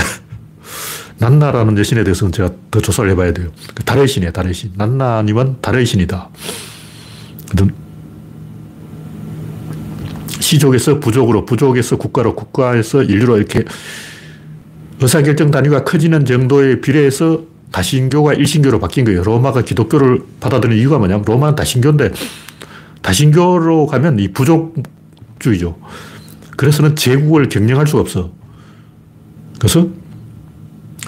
A: 난나라는 여신에 대해서는 제가 더 조사를 해봐야 돼요. 그 달의 신이에요, 달의 신. 난나님은 달의 신이다. 시족에서 부족으로, 부족에서 국가로, 국가에서 인류로 이렇게 의사결정 단위가 커지는 정도에 비례해서 다신교가 일신교로 바뀐 거예요. 로마가 기독교를 받아들이는 이유가 뭐냐면 로마는 다신교인데 다신교로 가면 이 부족주의죠. 그래서는 제국을 경영할 수가 없어. 그래서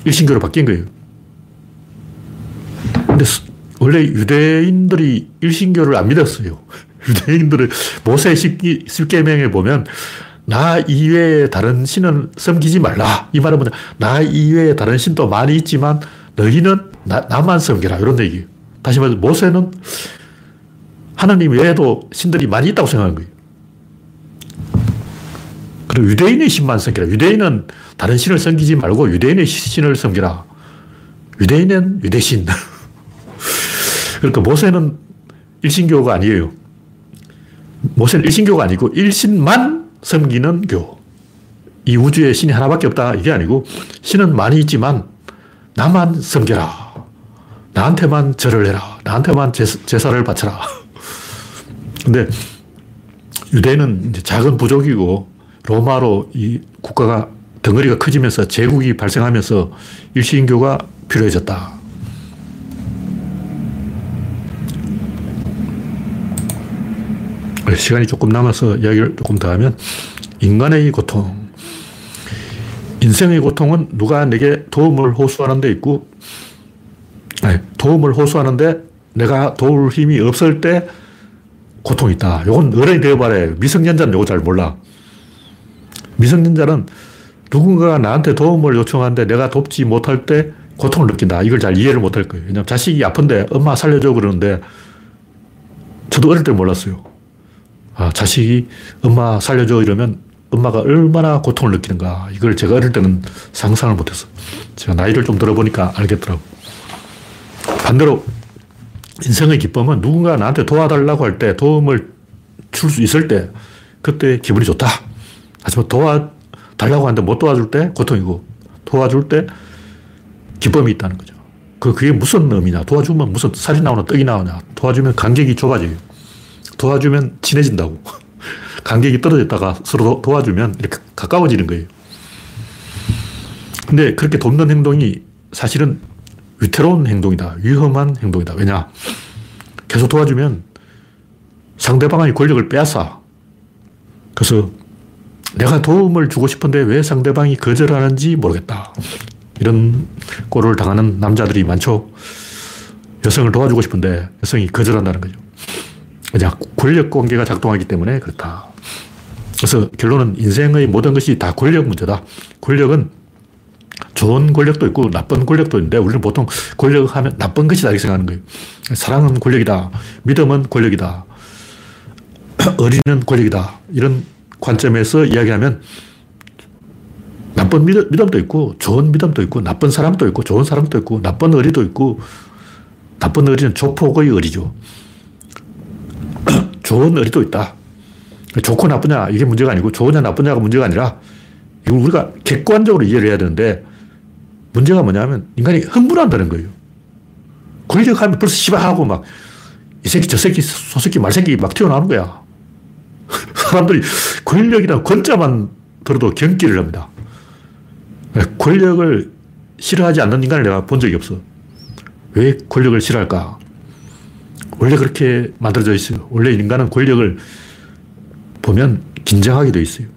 A: 일신교로 바뀐 거예요. 근데 원래 유대인들이 일신교를 안 믿었어요. 유대인들은 모세 십계명에 보면 나 이외에 다른 신은 섬기지 말라. 이 말은 뭐냐. 나 이외에 다른 신도 많이 있지만 너희는 나, 나만 섬겨라. 이런 얘기예요. 다시 말해서 모세는 하나님 외에도 신들이 많이 있다고 생각한 거예요. 그리고 유대인의 신만 섬기라. 유대인은 다른 신을 섬기지 말고 유대인의 신을 섬기라. 유대인은 유대신. 그러니까 모세는 일신교가 아니에요. 모세는 일신교가 아니고 일신만 섬기는 교. 이 우주에 신이 하나밖에 없다. 이게 아니고 신은 많이 있지만 나만 섬겨라. 나한테만 절을 해라. 나한테만 제사, 를 바쳐라. 근데 이제 작은 부족이고 로마로 이 국가가 덩어리가 커지면서 제국이 발생하면서 일신교가 필요해졌다. 시간이 조금 남아서 이야기를 조금 더 하면 인간의 고통. 인생의 고통은 누가 내게 도움을 호소하는 데 있고, 아니, 도움을 호소하는데 내가 도울 힘이 없을 때 고통이 있다. 이건 어른이 되어봐야 미성년자는 이거 잘 몰라. 미성년자는 누군가가 나한테 도움을 요청하는데 내가 돕지 못할 때 고통을 느낀다. 이걸 잘 이해를 못할 거예요. 왜냐면 자식이 아픈데 엄마 살려줘 그러는데 저도 어릴 때 몰랐어요. 아, 자식이 엄마 살려줘 이러면 엄마가 얼마나 고통을 느끼는가. 이걸 제가 어릴 때는 상상을 못했어. 제가 나이를 좀 들어보니까 알겠더라고. 반대로 인생의 기쁨은 누군가 나한테 도와달라고 할 때 도움을 줄 수 있을 때 그때 기분이 좋다. 하지만 도와달라고 하는데 못 도와줄 때 고통이고 도와줄 때 기쁨이 있다는 거죠. 그, 그게 무슨 의미냐. 도와주면 무슨 살이 나오나 떡이 나오냐. 도와주면 간격이 좁아져요. 도와주면 친해진다고. 간격이 떨어졌다가 서로 도와주면 이렇게 가까워지는 거예요. 근데 그렇게 돕는 행동이 사실은 위태로운 행동이다. 위험한 행동이다. 왜냐? 계속 도와주면 상대방의 권력을 빼앗아. 그래서 내가 도움을 주고 싶은데 왜 상대방이 거절하는지 모르겠다. 이런 꼴을 당하는 남자들이 많죠. 여성을 도와주고 싶은데 여성이 거절한다는 거죠. 그냥 권력 관계가 작동하기 때문에 그렇다. 그래서 결론은 인생의 모든 것이 다 권력 문제다. 권력은 좋은 권력도 있고 나쁜 권력도 있는데 우리는 보통 권력 하면 나쁜 것이다 이렇게 생각하는 거예요. 사랑은 권력이다. 믿음은 권력이다. 어리는 권력이다. 이런 관점에서 이야기하면 나쁜 믿음, 믿음도 있고 좋은 믿음도 있고 나쁜 사람도 있고 좋은 사람도 있고 나쁜 의리도 있고 나쁜 의리는 조폭의 의리죠. 좋은 의리도 있다. 좋고 나쁘냐 이게 문제가 아니고 좋으냐 나쁘냐가 문제가 아니라 이걸 우리가 객관적으로 이해를 해야 되는데 문제가 뭐냐면 인간이 흥분한다는 거예요. 권력하면 벌써 시바하고 막 이 새끼 저 새끼 소 새끼 말 새끼 막 튀어나오는 거야. 사람들이 권력이라 권자만 들어도 경기를 합니다. 권력을 싫어하지 않는 인간을 내가 본 적이 없어. 왜 권력을 싫어할까? 원래 그렇게 만들어져 있어요. 원래 인간은 권력을 보면 긴장하게 돼 있어요.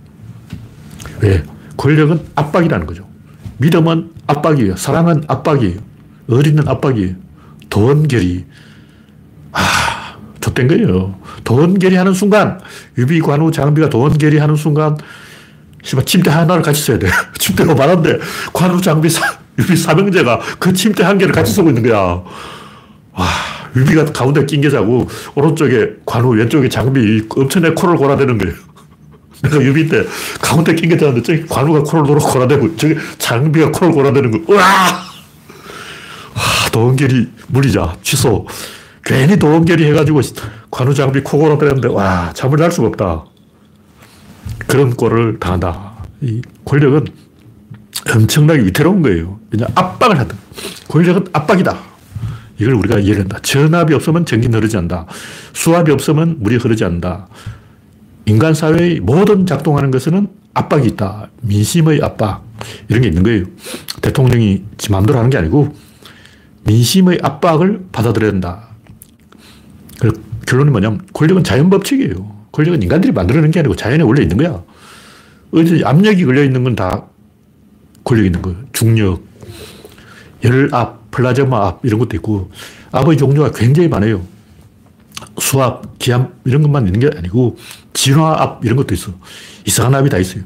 A: 왜? 권력은 압박이라는 거죠. 믿음은 압박이에요. 사랑은 압박이에요. 의리는 압박이에요. 도원결의. 아, 좆된 거예요. 도원결의 하는 순간, 유비, 관우, 장비가 도원결의 하는 순간, 씨발, 침대 하나를 같이 써야 돼. 침대가 많은데, 관우, 장비, 사, 유비 삼형제가 그 침대 한 개를 같이 쓰고 있는 거야. 와, 유비가 가운데 낑겨 자고, 오른쪽에 관우, 왼쪽에 장비, 엄청나게 코를 골아대는 거예요. 내가 유비 때 가운데 낑겨 자는데, 저기 관우가 코를 돌아 골아대고, 저기 장비가 코를 골아대는 거. 와, 도원결이 물리자. 취소. 괜히 도원결이 해가지고 관우 장비 코 골아대는데, 와, 잠을 잘 수가 없다. 그런 꼴을 당한다. 이 권력은 엄청나게 위태로운 거예요. 왜냐 압박을 한다. 권력은 압박이다. 이걸 우리가 이해를 한다. 전압이 없으면 전기는 흐르지 않는다. 수압이 없으면 물이 흐르지 않는다. 인간 사회의 모든 작동하는 것에는 압박이 있다. 민심의 압박. 이런 게 있는 거예요. 대통령이 지 마음대로 하는 게 아니고 민심의 압박을 받아들여야 된다. 결론이 뭐냐면 권력은 자연 법칙이에요. 권력은 인간들이 만들어낸 게 아니고 자연에 원래 있는 거야. 어디 압력이 걸려 있는 건 다 권력 있는 거예요. 중력, 열압, 플라즈마 압 이런 것도 있고 압의 종류가 굉장히 많아요. 수압, 기압 이런 것만 있는 게 아니고 진화압 이런 것도 있어. 이상한 압이 다 있어요.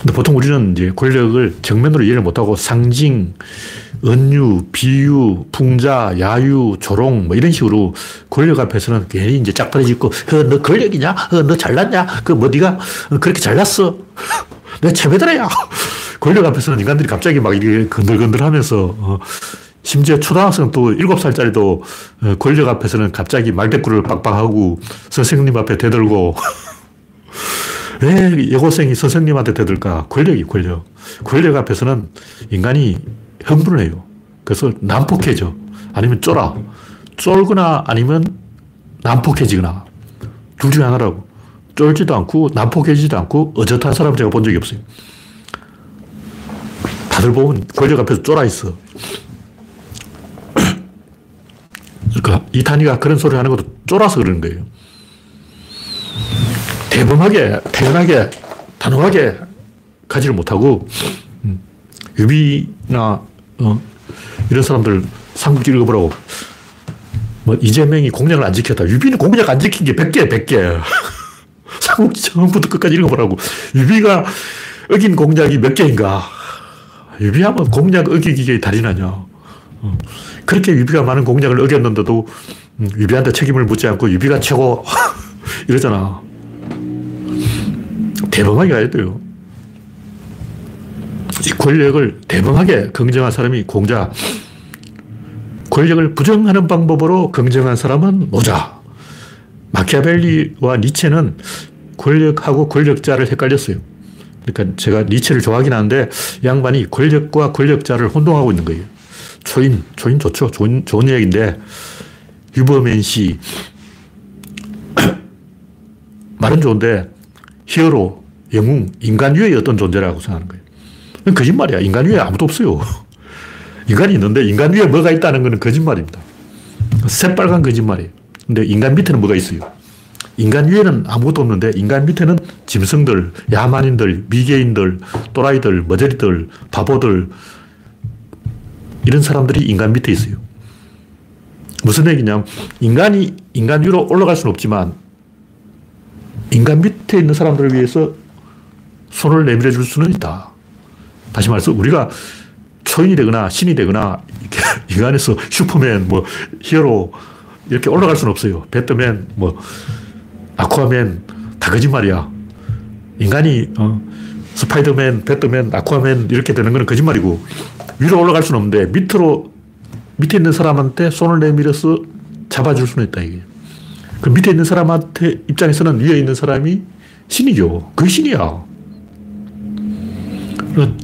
A: 근데 보통 우리는 이제 권력을 정면으로 이해를 못하고 상징, 은유, 비유, 풍자, 야유, 조롱, 뭐 이런 식으로 권력 앞에서는 괜히 이제 짝다리 짚고, 어, 너 권력이냐? 어, 너 잘났냐? 그뭐 네가 그렇게 잘났어? 내 최배들이야. 권력 앞에서는 인간들이 갑자기 막 이게 건들건들 하면서, 어, 심지어 초등학생 또 7살짜리도 어, 권력 앞에서는 갑자기 말대꾸를 빡빡하고 선생님 앞에 대들고 왜 여고생이 선생님한테 대들까? 권력이 권력. 권력 앞에서는 인간이 흥분을 해요. 그래서 난폭해져. 아니면 쫄아. 쫄거나 아니면 난폭해지거나. 둘 중에 하나라고. 쫄지도 않고 난폭해지지도 않고 어젓한 사람 제가 본 적이 없어요. 다들 보면 권력 앞에서 쫄아 있어. 그러니까 이탄희가 그런 소리 하는 것도 쫄아서 그러는 거예요. 대범하게, 태연하게, 단호하게 가지를 못하고, 음, 유비나, 어, 이런 사람들 삼국지 읽어보라고. 뭐, 이재명이 공약을 안 지켰다. 유비는 공약 안 지킨 게 100개, 100개. 삼국지 처음부터 끝까지 읽어보라고. 유비가 어긴 공약이 몇 개인가. 유비하면 공약 어기기에 달인 아니야. 어. 그렇게 유비가 많은 공약을 어겼는데도 음, 유비한테 책임을 묻지 않고 유비가 최고 이러잖아. 대범하게 가야 돼요. 이 권력을 대범하게 긍정한 사람이 공자. 권력을 부정하는 방법으로 긍정한 사람은 노자. 마키아벨리와 니체는 권력하고 권력자를 헷갈렸어요. 그러니까 제가 니체를 좋아하긴 하는데 양반이 권력과 권력자를 혼동하고 있는 거예요. 초인, 초인 좋죠. 좋은, 좋은 얘기인데 유버맨 씨 말은 좋은데 히어로, 영웅, 인간 위의 어떤 존재라고 생각하는 거예요. 거짓말이야. 인간 위에 아무도 없어요. 인간이 있는데 인간 위에 뭐가 있다는 것은 거짓말입니다. 새빨간 거짓말이에요. 근데 인간 밑에는 뭐가 있어요? 인간 위에는 아무것도 없는데 인간 밑에는 짐승들, 야만인들, 미개인들, 또라이들, 머저리들, 바보들 이런 사람들이 인간 밑에 있어요. 무슨 얘기냐면 인간이 인간 위로 올라갈 수는 없지만 인간 밑에 있는 사람들을 위해서 손을 내밀어 줄 수는 있다. 다시 말해서 우리가 초인이 되거나 신이 되거나 인간에서 슈퍼맨, 뭐 히어로 이렇게 올라갈 수는 없어요. 배트맨, 뭐 아쿠아맨 다 거짓말이야. 인간이 어, 스파이더맨, 배트맨, 아쿠아맨 이렇게 되는 건 거짓말이고 위로 올라갈 수는 없는데 밑으로 밑에 있는 사람한테 손을 내밀어서 잡아줄 수는 있다 이게. 그 밑에 있는 사람한테 입장에서는 위에 있는 사람이 신이죠. 그 신이야.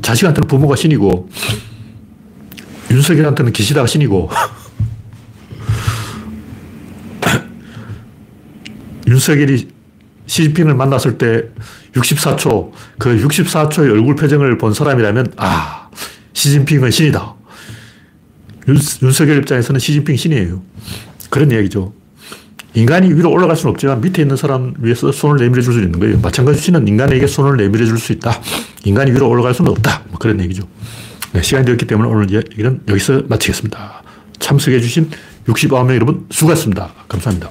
A: 자식한테는 부모가 신이고, 윤석열한테는 기시다가 신이고, 윤석열이 시진핑을 만났을 때 64초, 그 64초의 얼굴 표정을 본 사람이라면, 아, 시진핑은 신이다. 윤, 윤석열 입장에서는 시진핑 신이에요. 그런 이야기죠. 인간이 위로 올라갈 수는 없지만 밑에 있는 사람 위해서 손을 내밀어 줄 수 있는 거예요. 마찬가지로 신은 인간에게 손을 내밀어 줄 수 있다. 인간이 위로 올라갈 수는 없다. 뭐 그런 얘기죠. 네, 시간이 되었기 때문에 오늘 얘기는 여기서 마치겠습니다. 참석해 주신 69명 여러분 수고하셨습니다. 감사합니다.